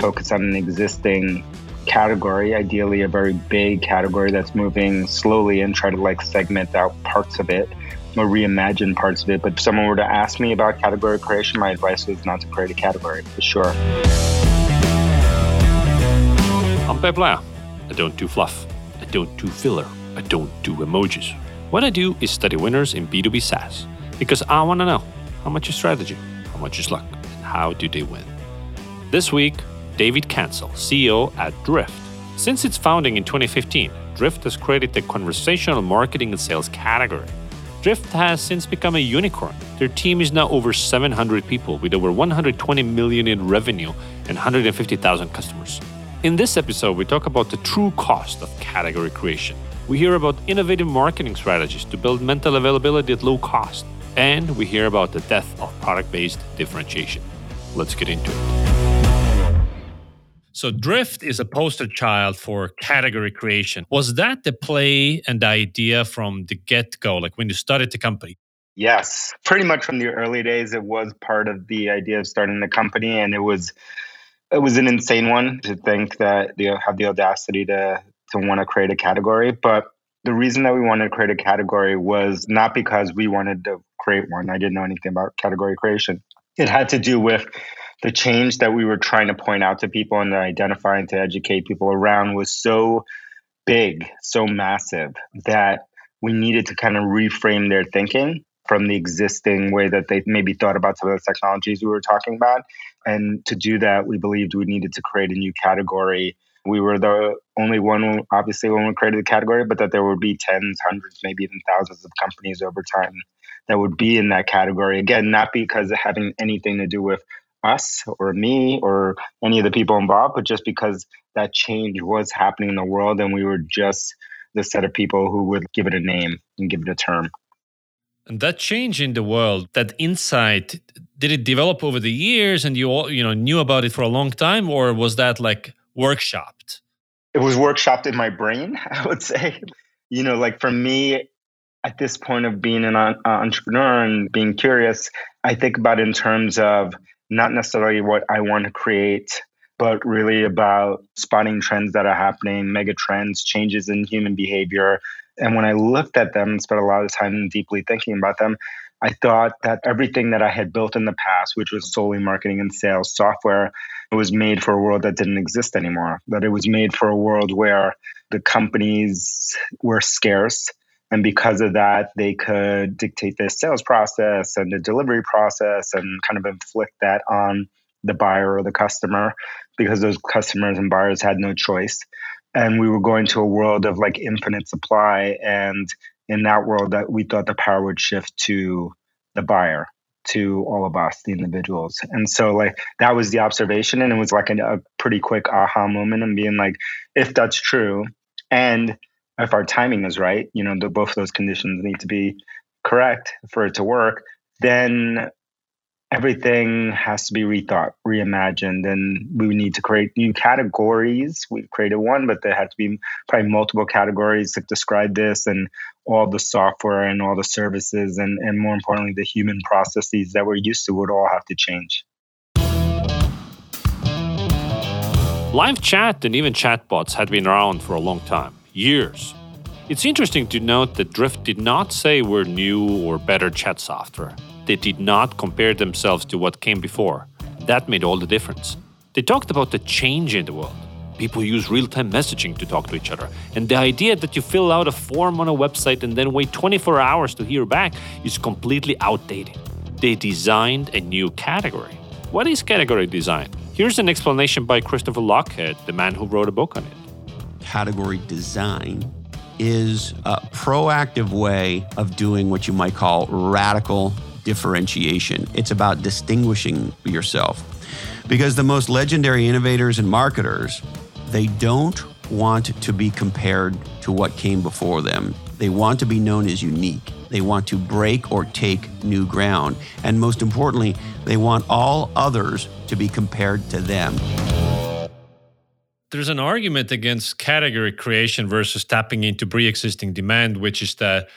focus on an existing category, ideally a very big category that's moving slowly and try to like segment out parts of it or reimagine parts of it. But if someone were to ask me about category creation, my advice is not to create a category for sure. I'm Peep Laja. I don't do fluff. I don't do filler. I don't do emojis. What I do is study winners in B2B SaaS because I want to know how much is strategy, how much is luck, and how do they win. This week, David Cancel, CEO at Drift. Since its founding in 2015, Drift has created the conversational marketing and sales category. Drift has since become a unicorn. Their team is now over 700 people with over 120 million in revenue and 150,000 customers. In this episode, we talk about the true cost of category creation. We hear about innovative marketing strategies to build mental availability at low cost. And we hear about the death of product based differentiation. Let's get into it. So, Drift is a poster child for category creation. Was that the play and the idea from the get go, like when you started the company? Yes, pretty much from the early days, it was part of the idea of starting the company, and it was it was an insane one to think that they have the audacity to to want to create a category. But the reason that we wanted to create a category was not because we wanted to create one. I didn't know anything about category creation. It had to do with the change that we were trying to point out to people and to identify and to educate people around was so big, so massive that we needed to kind of reframe their thinking from the existing way that they maybe thought about some of the technologies we were talking about. And to do that, we believed we needed to create a new category. We were the only one, obviously, when we created the category, but that there would be tens, hundreds, maybe even thousands of companies over time that would be in that category. Again, not because of having anything to do with us or me or any of the people involved, but just because that change was happening in the world and we were just the set of people who would give it a name and give it a term. And that change in the world, that insight, did it develop over the years and you all, you know, knew about it for a long time or was that like workshopped? It was workshopped in my brain, I would say. You know, like for me at this point of being an uh, entrepreneur and being curious, I think about in terms of not necessarily what I want to create, but really about spotting trends that are happening, mega trends, changes in human behavior, and when I looked at them and spent a lot of time deeply thinking about them, I thought that everything that I had built in the past, which was solely marketing and sales software, it was made for a world that didn't exist anymore. That it was made for a world where the companies were scarce. And because of that, they could dictate the sales process and the delivery process and kind of inflict that on the buyer or the customer because those customers and buyers had no choice. And we were going to a world of like infinite supply. And in that world that we thought the power would shift to the buyer to all of us the individuals. And so like that was the observation. And it was like a, a pretty quick aha moment and being like if that's true and if our timing is right you know the, both those conditions need to be correct for it to work then everything has to be rethought, reimagined, and we need to create new categories. We've created one, but there had to be probably multiple categories that describe this and all the software and all the services and, and more importantly, the human processes that we're used to would all have to change. Live chat and even chatbots had been around for a long time, years. It's interesting to note that Drift did not say we're new or better chat software they did not compare themselves to what came before. That made all the difference. They talked about the change in the world. People use real time messaging to talk to each other. And the idea that you fill out a form on a website and then wait 24 hours to hear back is completely outdated. They designed a new category. What is category design? Here's an explanation by Christopher Lochhead, the man who wrote a book on it. Category design is a proactive way of doing what you might call radical differentiation. It's about distinguishing yourself. Because the most legendary innovators and marketers, they don't want to be compared to what came before them. They want to be known as unique. They want to break or take new ground. And most importantly, they want all others to be compared to them. There's an argument against category creation versus tapping into pre existing demand, which is that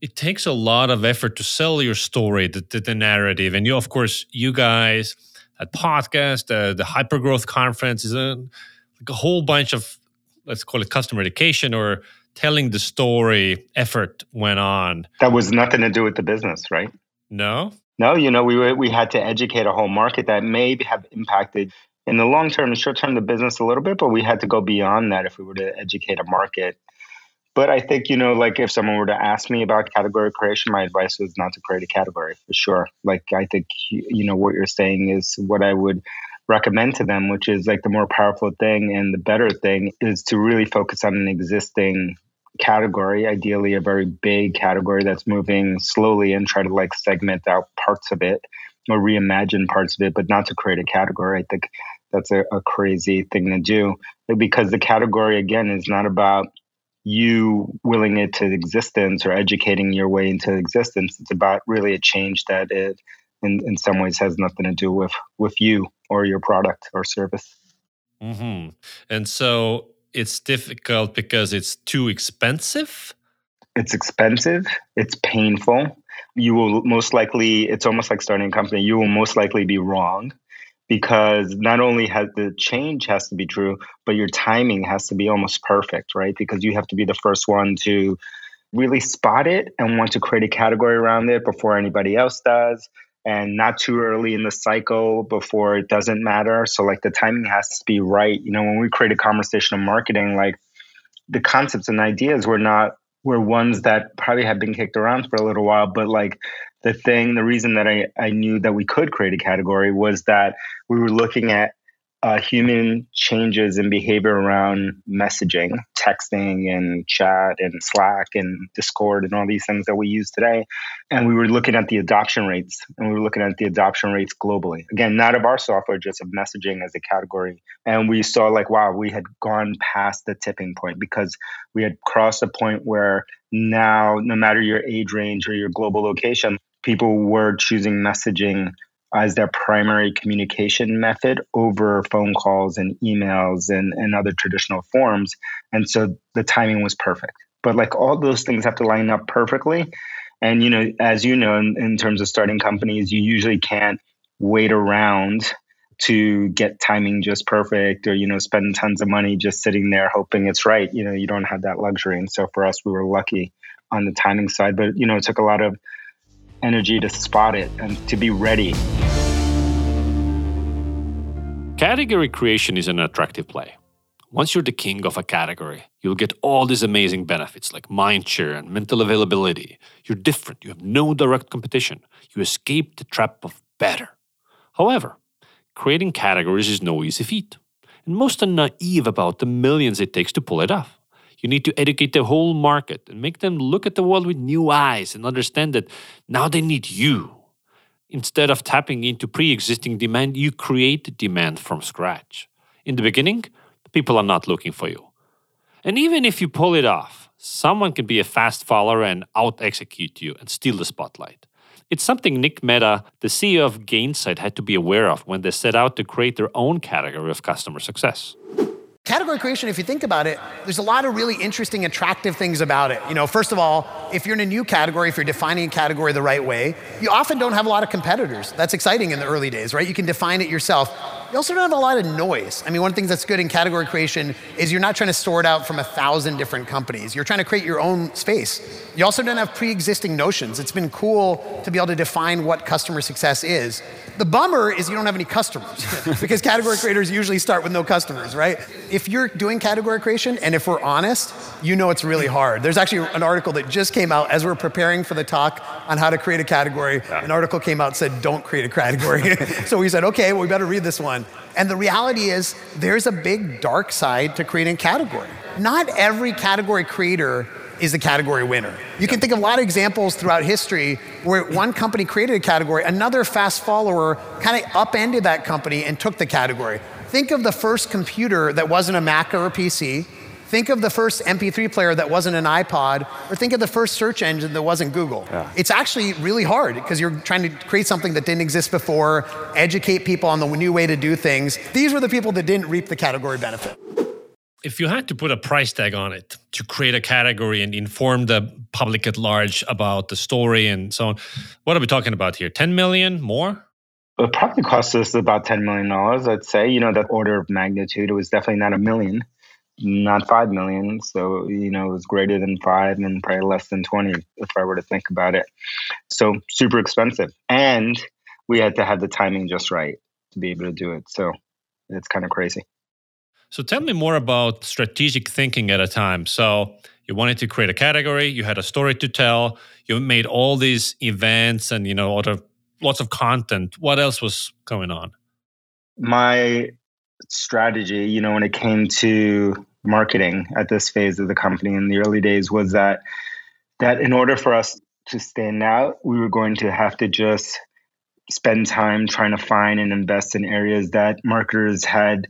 it takes a lot of effort to sell your story, the, the, the narrative. And you, of course, you guys that podcast, uh, the hypergrowth conference, is a, like a whole bunch of let's call it customer education or telling the story effort went on. That was nothing to do with the business, right? No. No, you know, we we had to educate a whole market that may have impacted in the long term and short term the business a little bit, but we had to go beyond that if we were to educate a market. But I think, you know, like if someone were to ask me about category creation, my advice was not to create a category for sure. Like, I think, you know, what you're saying is what I would recommend to them, which is like the more powerful thing and the better thing is to really focus on an existing category, ideally a very big category that's moving slowly and try to like segment out parts of it or reimagine parts of it, but not to create a category. I think that's a, a crazy thing to do because the category, again, is not about you willing it to existence or educating your way into existence. It's about really a change that it, in, in some ways, has nothing to do with with you or your product or service. Mm-hmm. And so it's difficult because it's too expensive? It's expensive, it's painful. You will most likely, it's almost like starting a company, you will most likely be wrong because not only has the change has to be true, but your timing has to be almost perfect, right? Because you have to be the first one to really spot it and want to create a category around it before anybody else does and not too early in the cycle before it doesn't matter. So like the timing has to be right. You know, when we created conversational marketing, like the concepts and ideas were not were ones that probably had been kicked around for a little while, but like the thing, the reason that I, I knew that we could create a category was that we were looking at uh, human changes in behavior around messaging, texting, and chat, and Slack, and Discord, and all these things that we use today. And we were looking at the adoption rates, and we were looking at the adoption rates globally. Again, not of our software, just of messaging as a category. And we saw, like, wow, we had gone past the tipping point because we had crossed a point where now, no matter your age range or your global location, people were choosing messaging as their primary communication method over phone calls and emails and, and other traditional forms. And so the timing was perfect. But like all those things have to line up perfectly. And, you know, as you know, in, in terms of starting companies, you usually can't wait around to get timing just perfect or, you know, spend tons of money just sitting there hoping it's right. You know, you don't have that luxury. And so for us, we were lucky on the timing side. But, you know, it took a lot of energy to spot it and to be ready. Category creation is an attractive play. Once you're the king of a category, you'll get all these amazing benefits like mind share and mental availability. You're different, you have no direct competition, you escape the trap of better. However, creating categories is no easy feat, and most are naive about the millions it takes to pull it off. You need to educate the whole market and make them look at the world with new eyes and understand that now they need you. Instead of tapping into pre existing demand, you create demand from scratch. In the beginning, people are not looking for you. And even if you pull it off, someone can be a fast follower and out execute you and steal the spotlight. It's something Nick Mehta, the CEO of Gainsight, had to be aware of when they set out to create their own category of customer success. Category creation, if you think about it, there's a lot of really interesting, attractive things about it. You know, first of all, if you're in a new category, if you're defining a category the right way, you often don't have a lot of competitors. That's exciting in the early days, right? You can define it yourself. You also don't have a lot of noise. I mean, one of the things that's good in category creation is you're not trying to sort out from a thousand different companies. You're trying to create your own space. You also don't have pre existing notions. It's been cool to be able to define what customer success is. The bummer is you don't have any customers because category creators usually start with no customers, right? If you're doing category creation, and if we're honest, you know it's really hard. There's actually an article that just came out as we're preparing for the talk on how to create a category. An article came out said, don't create a category. so we said, okay, well, we better read this one. And the reality is, there's a big dark side to creating a category. Not every category creator is the category winner. You can think of a lot of examples throughout history where one company created a category, another fast follower kind of upended that company and took the category. Think of the first computer that wasn't a Mac or a PC Think of the first MP3 player that wasn't an iPod, or think of the first search engine that wasn't Google. Yeah. It's actually really hard because you're trying to create something that didn't exist before, educate people on the new way to do things. These were the people that didn't reap the category benefit. If you had to put a price tag on it to create a category and inform the public at large about the story and so on, what are we talking about here? 10 million more? It probably cost us about $10 million, I'd say. You know, that order of magnitude. It was definitely not a million, not 5 million. So, you know, it was greater than five and probably less than 20 if I were to think about it. So, super expensive. And we had to have the timing just right to be able to do it. So, it's kind of crazy. So tell me more about strategic thinking at a time. So you wanted to create a category, you had a story to tell, you made all these events and you know other lots of content. What else was going on? My strategy, you know, when it came to marketing at this phase of the company in the early days was that that in order for us to stand out, we were going to have to just spend time trying to find and invest in areas that marketers had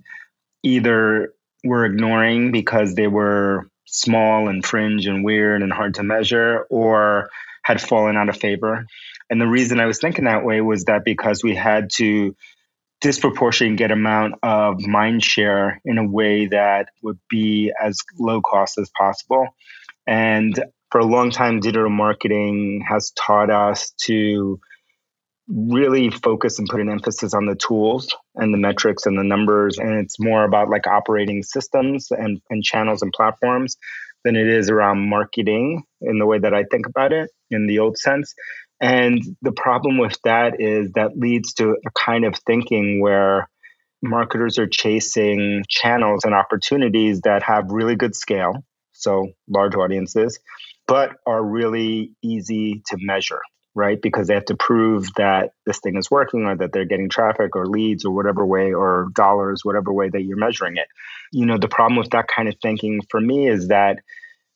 either were ignoring because they were small and fringe and weird and hard to measure or had fallen out of favor. And the reason I was thinking that way was that because we had to disproportionately get amount of mind share in a way that would be as low cost as possible. And for a long time, digital marketing has taught us to really focus and put an emphasis on the tools and the metrics and the numbers. And it's more about like operating systems and, and channels and platforms than it is around marketing in the way that I think about it in the old sense. And the problem with that is that leads to a kind of thinking where marketers are chasing channels and opportunities that have really good scale, so large audiences, but are really easy to measure right? Because they have to prove that this thing is working or that they're getting traffic or leads or whatever way or dollars, whatever way that you're measuring it. You know, the problem with that kind of thinking for me is that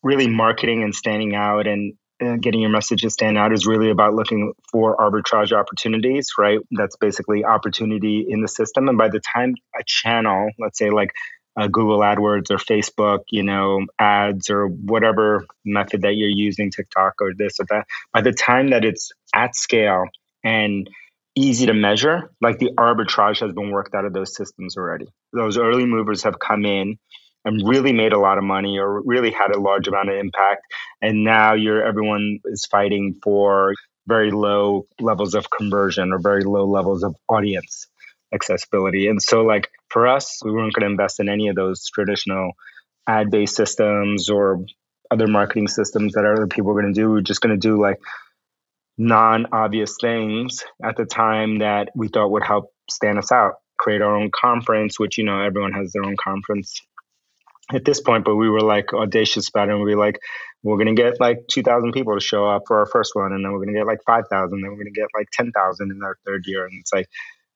really marketing and standing out and, and getting your message to stand out is really about looking for arbitrage opportunities, right? That's basically opportunity in the system. And by the time a channel, let's say like uh, Google AdWords or Facebook, you know, ads or whatever method that you're using, TikTok or this or that, by the time that it's at scale and easy to measure, like the arbitrage has been worked out of those systems already. Those early movers have come in and really made a lot of money or really had a large amount of impact. And now you're everyone is fighting for very low levels of conversion or very low levels of audience accessibility. And so, like for us, we weren't going to invest in any of those traditional ad based systems or other marketing systems that other people were going to do. We're just going to do like non obvious things at the time that we thought would help stand us out. Create our own conference, which, you know, everyone has their own conference at this point, but we were like audacious about it. And we were like, we're going to get like 2,000 people to show up for our first one. And then we're going to get like 5,000. Then we're going to get like 10,000 in our third year. And it's like,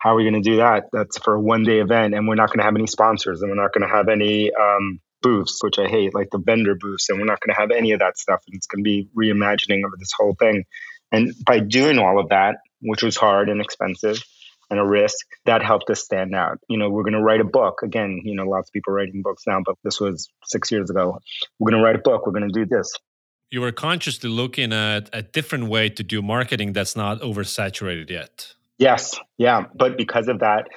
how are we going to do that? That's for a one day event, and we're not going to have any sponsors, and we're not going to have any um, booths, which I hate, like the vendor booths, and we're not going to have any of that stuff. And it's going to be reimagining of this whole thing. And by doing all of that, which was hard and expensive and a risk, that helped us stand out. You know, we're going to write a book. Again, you know, lots of people writing books now, but this was six years ago. We're going to write a book. We're going to do this. You were consciously looking at a different way to do marketing that's not oversaturated yet. Yes, yeah. But because of that,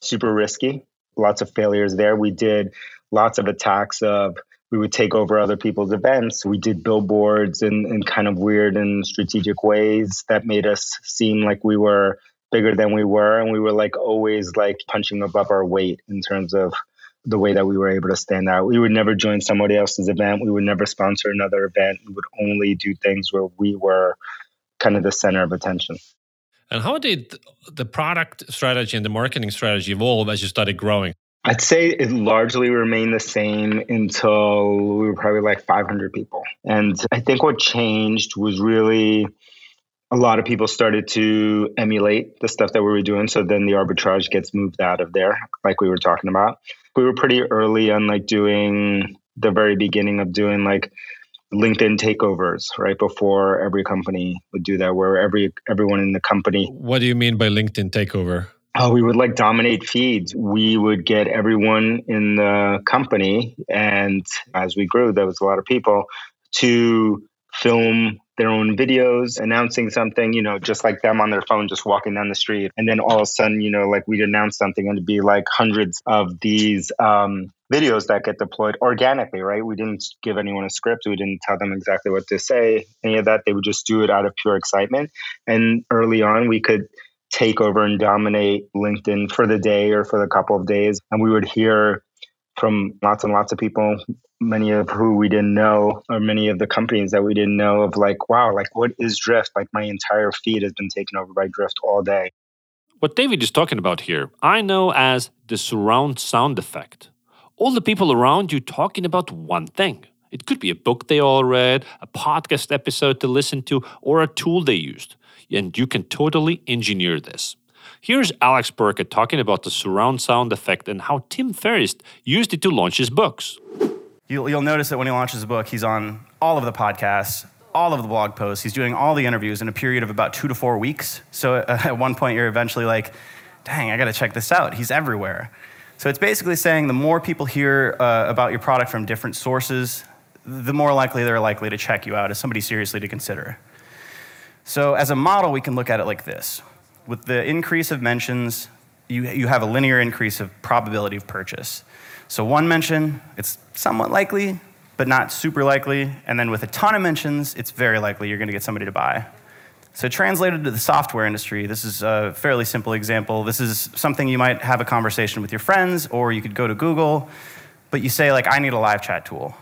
super risky, lots of failures there. We did lots of attacks of we would take over other people's events. We did billboards in, in kind of weird and strategic ways that made us seem like we were bigger than we were. And we were like always like punching above our weight in terms of the way that we were able to stand out. We would never join somebody else's event. We would never sponsor another event. We would only do things where we were kind of the center of attention. And how did the product strategy and the marketing strategy evolve as you started growing? I'd say it largely remained the same until we were probably like 500 people. And I think what changed was really a lot of people started to emulate the stuff that we were doing. So then the arbitrage gets moved out of there, like we were talking about. We were pretty early on like doing the very beginning of doing like LinkedIn takeovers right before every company would do that, where every everyone in the company. What do you mean by LinkedIn takeover? Oh, we would like dominate feeds. We would get everyone in the company, and as we grew, there was a lot of people to film their own videos announcing something, you know, just like them on their phone, just walking down the street. And then all of a sudden, you know, like we'd announce something and it'd be like hundreds of these um, videos that get deployed organically, right? We didn't give anyone a script. We didn't tell them exactly what to say, any of that. They would just do it out of pure excitement. And early on, we could take over and dominate LinkedIn for the day or for the couple of days. And we would hear from lots and lots of people, many of who we didn't know, or many of the companies that we didn't know, of like, wow, like what is Drift? Like my entire feed has been taken over by Drift all day. What David is talking about here, I know as the surround sound effect. All the people around you talking about one thing. It could be a book they all read, a podcast episode to listen to, or a tool they used. And you can totally engineer this. Here's Alex Birkett talking about the surround sound effect and how Tim Ferriss used it to launch his books. You'll, you'll notice that when he launches a book, he's on all of the podcasts, all of the blog posts. He's doing all the interviews in a period of about two to four weeks. So at one point, you're eventually like, dang, I got to check this out. He's everywhere. So it's basically saying the more people hear uh, about your product from different sources, the more likely they're likely to check you out as somebody seriously to consider. So as a model, we can look at it like this. With the increase of mentions, you, you have a linear increase of probability of purchase. So one mention, it's somewhat likely, but not super likely. And then with a ton of mentions, it's very likely you're going to get somebody to buy. So, translated to the software industry, this is a fairly simple example. This is something you might have a conversation with your friends, or you could go to Google, but you say, like, I need a live chat tool.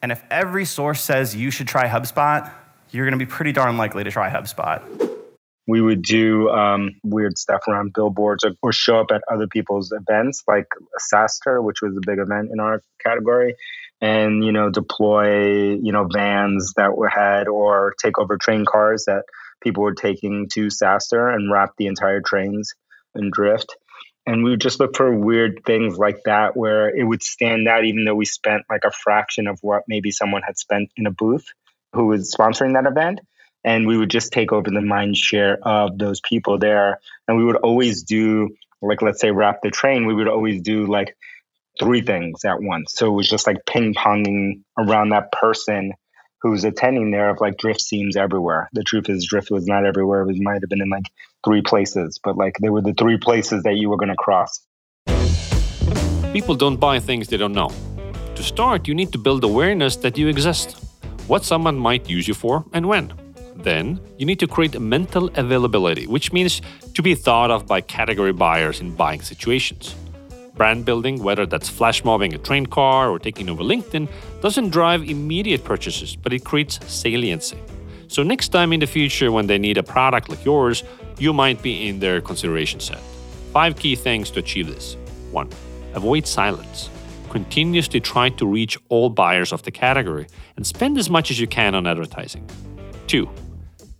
And if every source says you should try HubSpot, you're going to be pretty darn likely to try HubSpot. We would do um, weird stuff around billboards or, or, show up at other people's events, like SaaStr, which was a big event in our category, and you know deploy you know vans that were had or take over train cars that people were taking to SaaStr and wrap the entire trains in drift. And we would just look for weird things like that where it would stand out, even though we spent like a fraction of what maybe someone had spent in a booth who was sponsoring that event and we would just take over the mind share of those people there. And we would always do like let's say wrap the train we would always do like three things at once. So it was just like ping-ponging around that person who's attending there of like drift seems everywhere. The truth is drift was not everywhere. It might have been in like three places but like they were the three places that you were going to cross. People don't buy things they don't know. To start you need to build awareness that you exist what someone might use you for and when. Then, you need to create mental availability, which means to be thought of by category buyers in buying situations. Brand building, whether that's flash mobbing a train car or taking over LinkedIn, doesn't drive immediate purchases, but it creates saliency. So, next time in the future when they need a product like yours, you might be in their consideration set. Five key things to achieve this 1. Avoid silence continuously try to reach all buyers of the category and spend as much as you can on advertising. 2.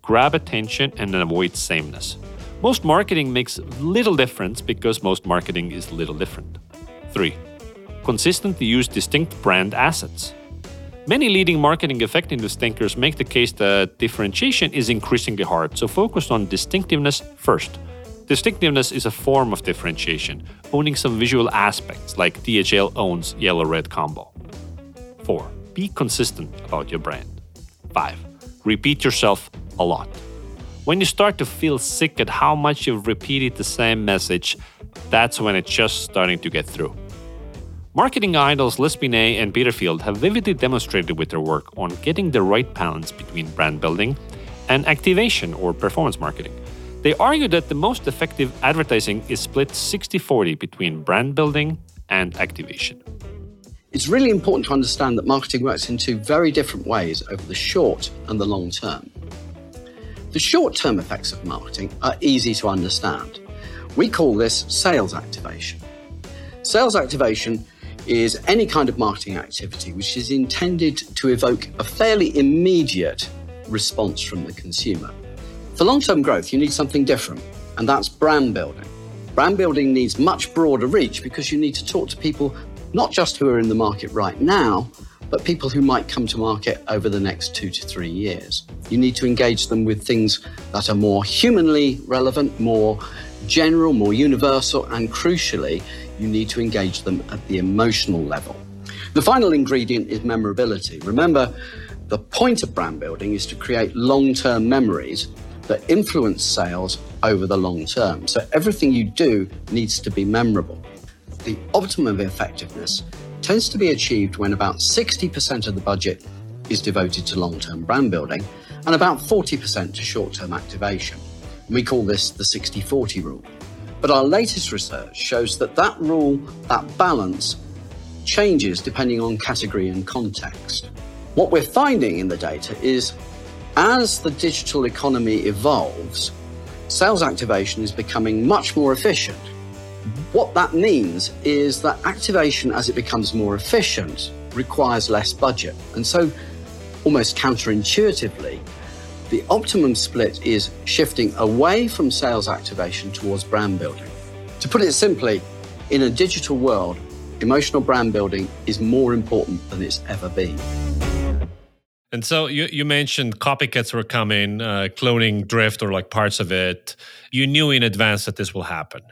Grab attention and avoid sameness. Most marketing makes little difference because most marketing is little different. 3. Consistently use distinct brand assets. Many leading marketing effectiveness thinkers make the case that differentiation is increasingly hard, so focus on distinctiveness first Distinctiveness is a form of differentiation, owning some visual aspects like DHL owns yellow red combo. 4. Be consistent about your brand. 5. Repeat yourself a lot. When you start to feel sick at how much you've repeated the same message, that's when it's just starting to get through. Marketing idols Les Binet and Peter Field have vividly demonstrated with their work on getting the right balance between brand building and activation or performance marketing. They argue that the most effective advertising is split 60 40 between brand building and activation. It's really important to understand that marketing works in two very different ways over the short and the long term. The short term effects of marketing are easy to understand. We call this sales activation. Sales activation is any kind of marketing activity which is intended to evoke a fairly immediate response from the consumer. For long term growth, you need something different, and that's brand building. Brand building needs much broader reach because you need to talk to people not just who are in the market right now, but people who might come to market over the next two to three years. You need to engage them with things that are more humanly relevant, more general, more universal, and crucially, you need to engage them at the emotional level. The final ingredient is memorability. Remember, the point of brand building is to create long term memories that influence sales over the long term. So everything you do needs to be memorable. The optimum effectiveness tends to be achieved when about 60% of the budget is devoted to long term brand building and about 40% to short term activation. We call this the 60 40 rule. But our latest research shows that that rule, that balance, changes depending on category and context. What we're finding in the data is as the digital economy evolves, sales activation is becoming much more efficient. What that means is that activation, as it becomes more efficient, requires less budget. And so, almost counterintuitively, the optimum split is shifting away from sales activation towards brand building. To put it simply, in a digital world, emotional brand building is more important than it's ever been. And so you, you mentioned copycats were coming, uh, cloning Drift or like parts of it. You knew in advance that this will happen.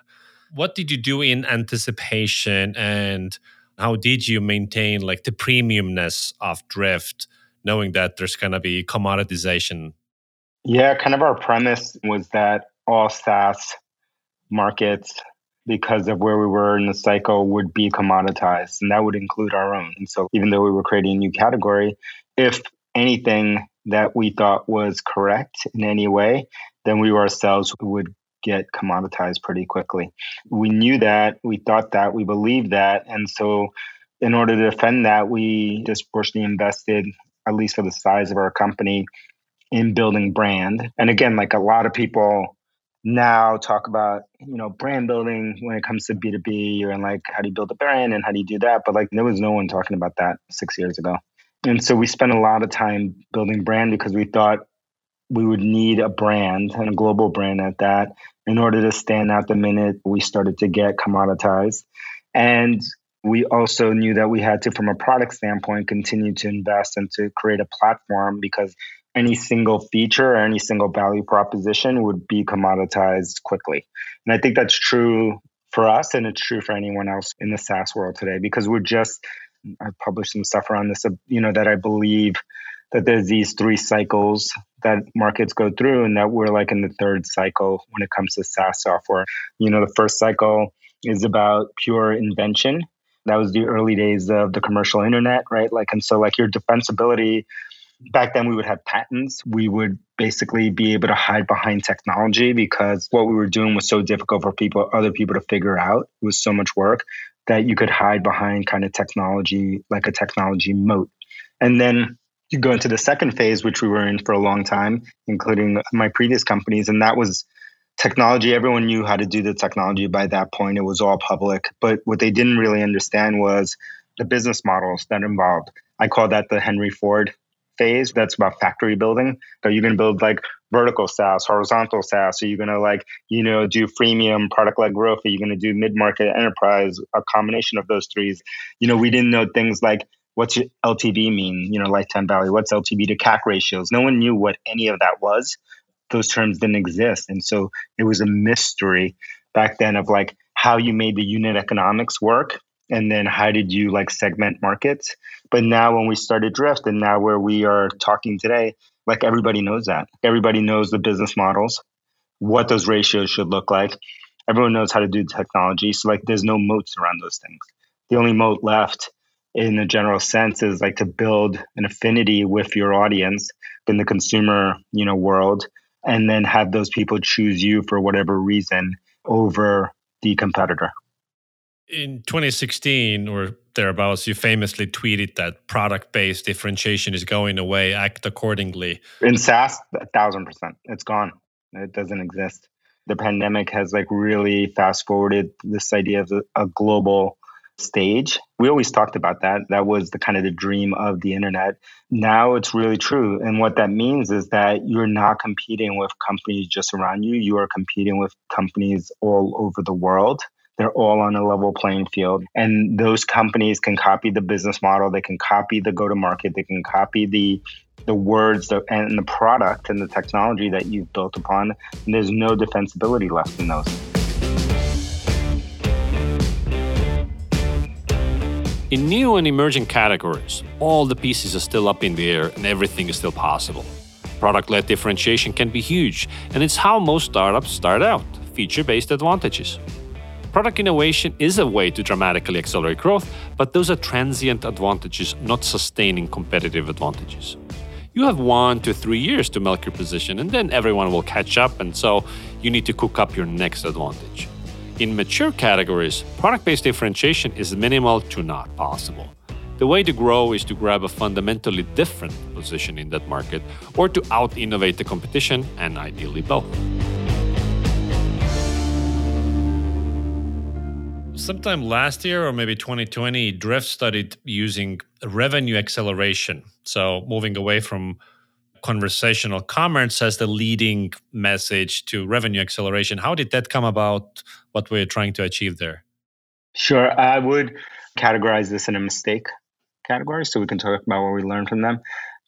What did you do in anticipation and how did you maintain like the premiumness of Drift, knowing that there's going to be commoditization? Yeah, kind of our premise was that all SaaS markets, because of where we were in the cycle, would be commoditized, and that would include our own. And so, even though we were creating a new category, if anything that we thought was correct in any way, then we ourselves would get commoditized pretty quickly. We knew that, we thought that, we believed that. And so, in order to defend that, we disproportionately invested, at least for the size of our company, in building brand. And again, like a lot of people now talk about, you know, brand building when it comes to B2B and like how do you build a brand and how do you do that? But like there was no one talking about that six years ago. And so we spent a lot of time building brand because we thought we would need a brand and a global brand at that in order to stand out the minute we started to get commoditized. And we also knew that we had to, from a product standpoint, continue to invest and to create a platform because any single feature or any single value proposition would be commoditized quickly. And I think that's true for us and it's true for anyone else in the SaaS world today because we're just I've published some stuff around this, you know, that I believe that there's these three cycles that markets go through and that we're like in the third cycle when it comes to SaaS software. You know, the first cycle is about pure invention. That was the early days of the commercial internet, right? Like, and so like your defensibility back then we would have patents. We would basically be able to hide behind technology because what we were doing was so difficult for people, other people to figure out. It was so much work that you could hide behind kind of technology, like a technology moat. And then you go into the second phase, which we were in for a long time, including my previous companies. And that was technology. Everyone knew how to do the technology by that point. It was all public. But what they didn't really understand was the business models that involved. I call that the Henry Ford phase. That's about factory building. So going to build like vertical SaaS, horizontal SaaS? Are you going to like, you know, do freemium product led growth? Are you going to do mid market enterprise? A combination of those threes. You know, we didn't know things like what's your LTV mean, you know, lifetime value, what's LTV to CAC ratios. No one knew what any of that was. Those terms didn't exist. And so it was a mystery back then of like how you made the unit economics work and then how did you like segment markets but now when we started drift and now where we are talking today like everybody knows that everybody knows the business models what those ratios should look like everyone knows how to do the technology so like there's no moats around those things the only moat left in a general sense is like to build an affinity with your audience in the consumer you know world and then have those people choose you for whatever reason over the competitor in 2016 or thereabouts, you famously tweeted that product based differentiation is going away. Act accordingly. In SaaS, a thousand percent. It's gone. It doesn't exist. The pandemic has like really fast forwarded this idea of a, a global stage. We always talked about that. That was the kind of the dream of the internet. Now it's really true. And what that means is that you're not competing with companies just around you. You are competing with companies all over the world. They're all on a level playing field. And those companies can copy the business model, they can copy the go to market, they can copy the the words and the product and the technology that you've built upon. And there's no defensibility left in those. In new and emerging categories, all the pieces are still up in the air and everything is still possible. Product led differentiation can be huge, and it's how most startups start out feature based advantages. Product innovation is a way to dramatically accelerate growth, but those are transient advantages, not sustaining competitive advantages. You have one to three years to milk your position, and then everyone will catch up, and so you need to cook up your next advantage. In mature categories, product based differentiation is minimal to not possible. The way to grow is to grab a fundamentally different position in that market or to out innovate the competition, and ideally both. Sometime last year or maybe 2020, Drift studied using revenue acceleration. So moving away from conversational commerce as the leading message to revenue acceleration. How did that come about? What we're trying to achieve there? Sure. I would categorize this in a mistake category so we can talk about what we learned from them.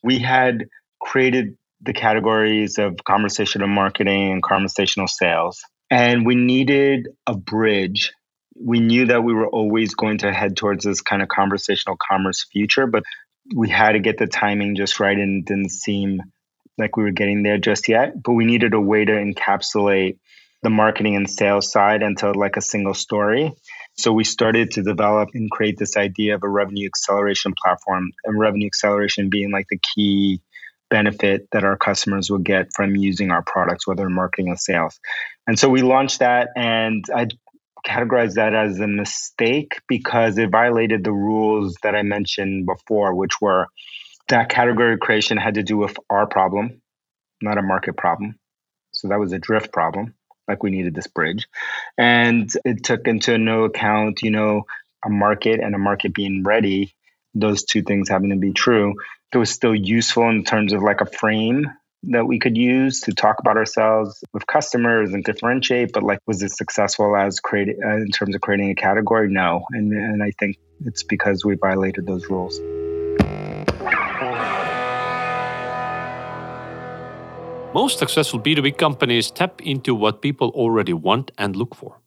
We had created the categories of conversational marketing and conversational sales, and we needed a bridge. We knew that we were always going to head towards this kind of conversational commerce future, but we had to get the timing just right and didn't seem like we were getting there just yet. But we needed a way to encapsulate the marketing and sales side into like a single story. So we started to develop and create this idea of a revenue acceleration platform, and revenue acceleration being like the key benefit that our customers will get from using our products, whether in marketing or sales. And so we launched that, and I categorized that as a mistake because it violated the rules that I mentioned before, which were that category creation had to do with our problem, not a market problem. So that was a drift problem like we needed this bridge. And it took into no account, you know, a market and a market being ready, those two things having to be true. It was still useful in terms of like a frame that we could use to talk about ourselves with customers and differentiate. But like, was it successful as creating uh, in terms of creating a category? No, and and I think it's because we violated those rules. Most successful B2B companies tap into what people already want and look for.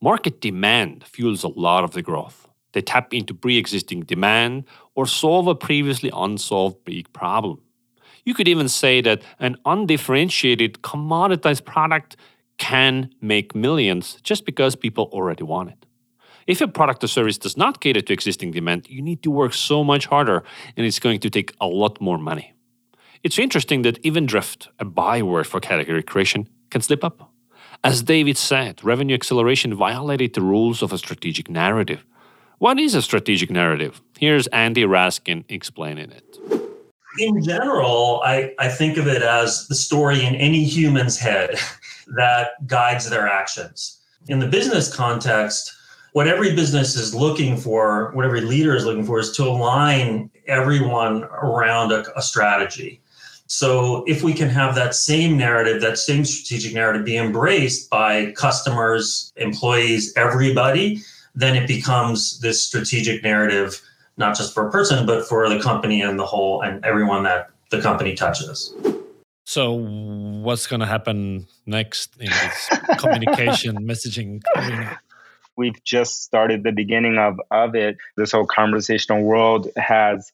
Market demand fuels a lot of the growth. They tap into pre existing demand or solve a previously unsolved big problem. You could even say that an undifferentiated, commoditized product can make millions just because people already want it. If a product or service does not cater to existing demand, you need to work so much harder and it's going to take a lot more money. It's interesting that even drift, a byword for category creation, can slip up. As David said, revenue acceleration violated the rules of a strategic narrative. What is a strategic narrative? Here's Andy Raskin explaining it. In general, I, I think of it as the story in any human's head that guides their actions. In the business context, what every business is looking for, what every leader is looking for, is to align everyone around a, a strategy. So if we can have that same narrative, that same strategic narrative be embraced by customers, employees, everybody, then it becomes this strategic narrative, not just for a person, but for the company and the whole and everyone that the company touches. So, what's going to happen next in this communication messaging arena? We've just started the beginning of, of it. This whole conversational world has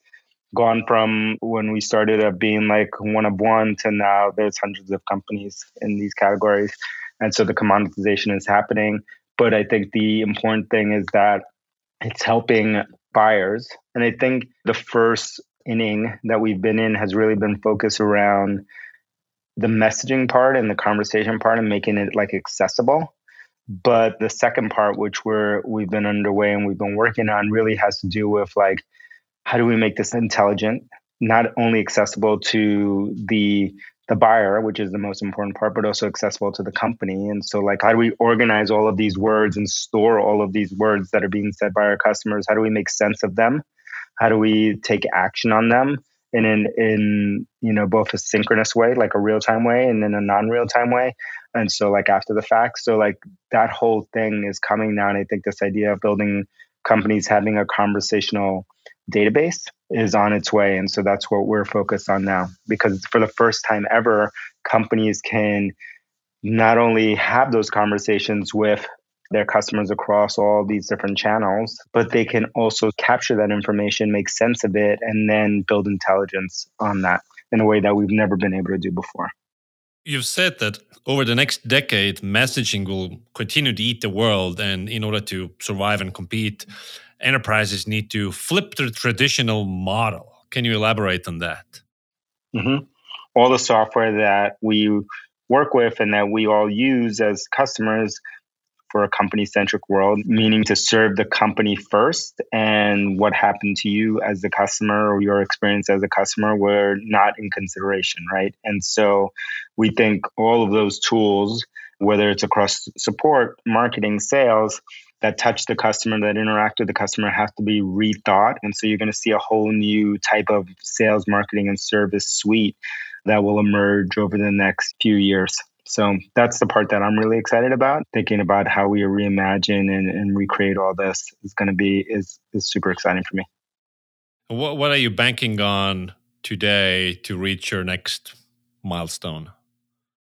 gone from when we started up being like one of one to now there's hundreds of companies in these categories. And so the commoditization is happening. But I think the important thing is that it's helping buyers. And I think the first inning that we've been in has really been focused around the messaging part and the conversation part and making it like accessible. But the second part, which we're we've been underway and we've been working on, really has to do with like how do we make this intelligent, not only accessible to the the buyer, which is the most important part, but also accessible to the company. And so, like, how do we organize all of these words and store all of these words that are being said by our customers? How do we make sense of them? How do we take action on them in in, you know both a synchronous way, like a real time way, and then a non real time way? And so, like after the fact, so like that whole thing is coming now. And I think this idea of building companies having a conversational database is on its way. And so that's what we're focused on now. Because for the first time ever, companies can not only have those conversations with their customers across all these different channels, but they can also capture that information, make sense of it, and then build intelligence on that in a way that we've never been able to do before. You've said that over the next decade, messaging will continue to eat the world. And in order to survive and compete, enterprises need to flip the traditional model. Can you elaborate on that? Mm-hmm. All the software that we work with and that we all use as customers for a company centric world, meaning to serve the company first. And what happened to you as the customer or your experience as a customer were not in consideration, right? And so we think all of those tools, whether it's across support, marketing, sales, that touch the customer, that interact with the customer have to be rethought. And so you're going to see a whole new type of sales, marketing, and service suite that will emerge over the next few years. So that's the part that I'm really excited about. Thinking about how we reimagine and, and recreate all this is going to be is is super exciting for me. What what are you banking on today to reach your next milestone?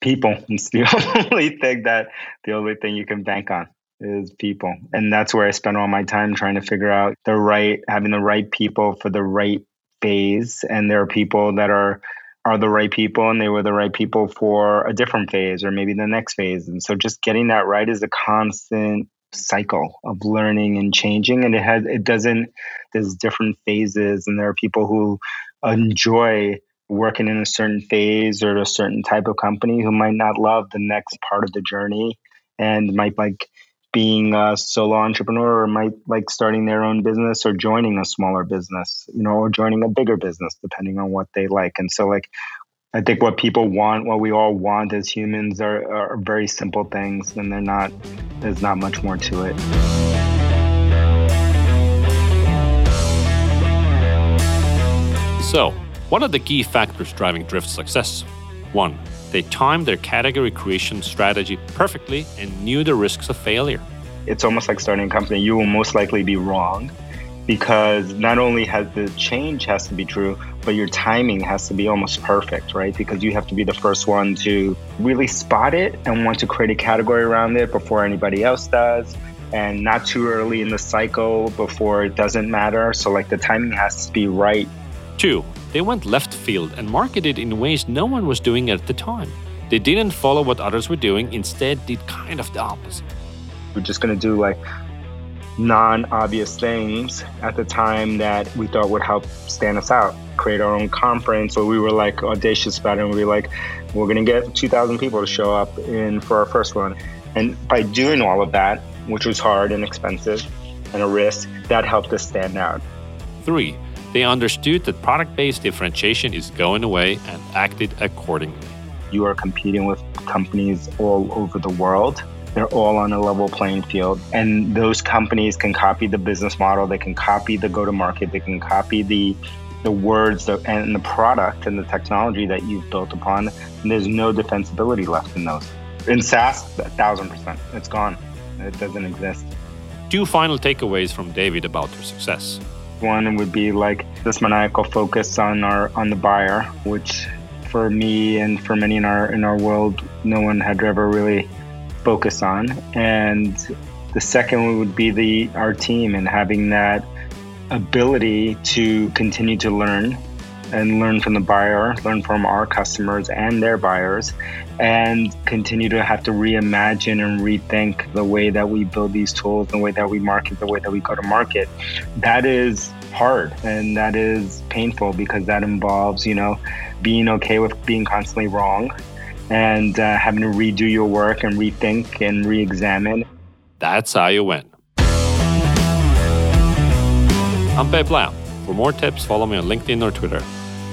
People. It's the only thing that the only thing you can bank on is people. And that's where I spend all my time trying to figure out the right having the right people for the right phase. And there are people that are are the right people and they were the right people for a different phase or maybe the next phase. And so just getting that right is a constant cycle of learning and changing and it has it doesn't there's different phases and there are people who enjoy working in a certain phase or a certain type of company who might not love the next part of the journey and might like being a solo entrepreneur or might like starting their own business or joining a smaller business, you know, or joining a bigger business, depending on what they like. And so, like, I think what people want, what we all want as humans, are, are very simple things, and they're not. There's not much more to it. So, what are the key factors driving Drift's success? One, they timed their category creation strategy perfectly and knew the risks of failure. It's almost like starting a company. You will most likely be wrong because not only has the change has to be true, but your timing has to be almost perfect, right? Because you have to be the first one to really spot it and want to create a category around it before anybody else does and not too early in the cycle before it doesn't matter. So like the timing has to be right. Two, they went left field and marketed in ways no one was doing at the time. They didn't follow what others were doing, instead, did kind of the opposite. We're just going to do like non obvious things at the time that we thought would help stand us out. Create our own conference. So we were like audacious about it and we were like, we're going to get 2,000 people to show up in for our first one. And by doing all of that, which was hard and expensive and a risk, that helped us stand out. Three, they understood that product based differentiation is going away and acted accordingly. You are competing with companies all over the world. They're all on a level playing field. And those companies can copy the business model, they can copy the go to market, they can copy the the words and the product and the technology that you've built upon. And there's no defensibility left in those. In SaaS, a thousand percent. It's gone. It doesn't exist. Two final takeaways from David about their success. One would be like this maniacal focus on our on the buyer, which for me and for many in our in our world, no one had ever really focused on. And the second would be the our team and having that ability to continue to learn and learn from the buyer, learn from our customers and their buyers, and continue to have to reimagine and rethink the way that we build these tools, the way that we market, the way that we go to market. That is hard and that is painful because that involves, you know, being okay with being constantly wrong and uh, having to redo your work and rethink and re examine. That's how you win. I'm Per Blau. For more tips, follow me on LinkedIn or Twitter.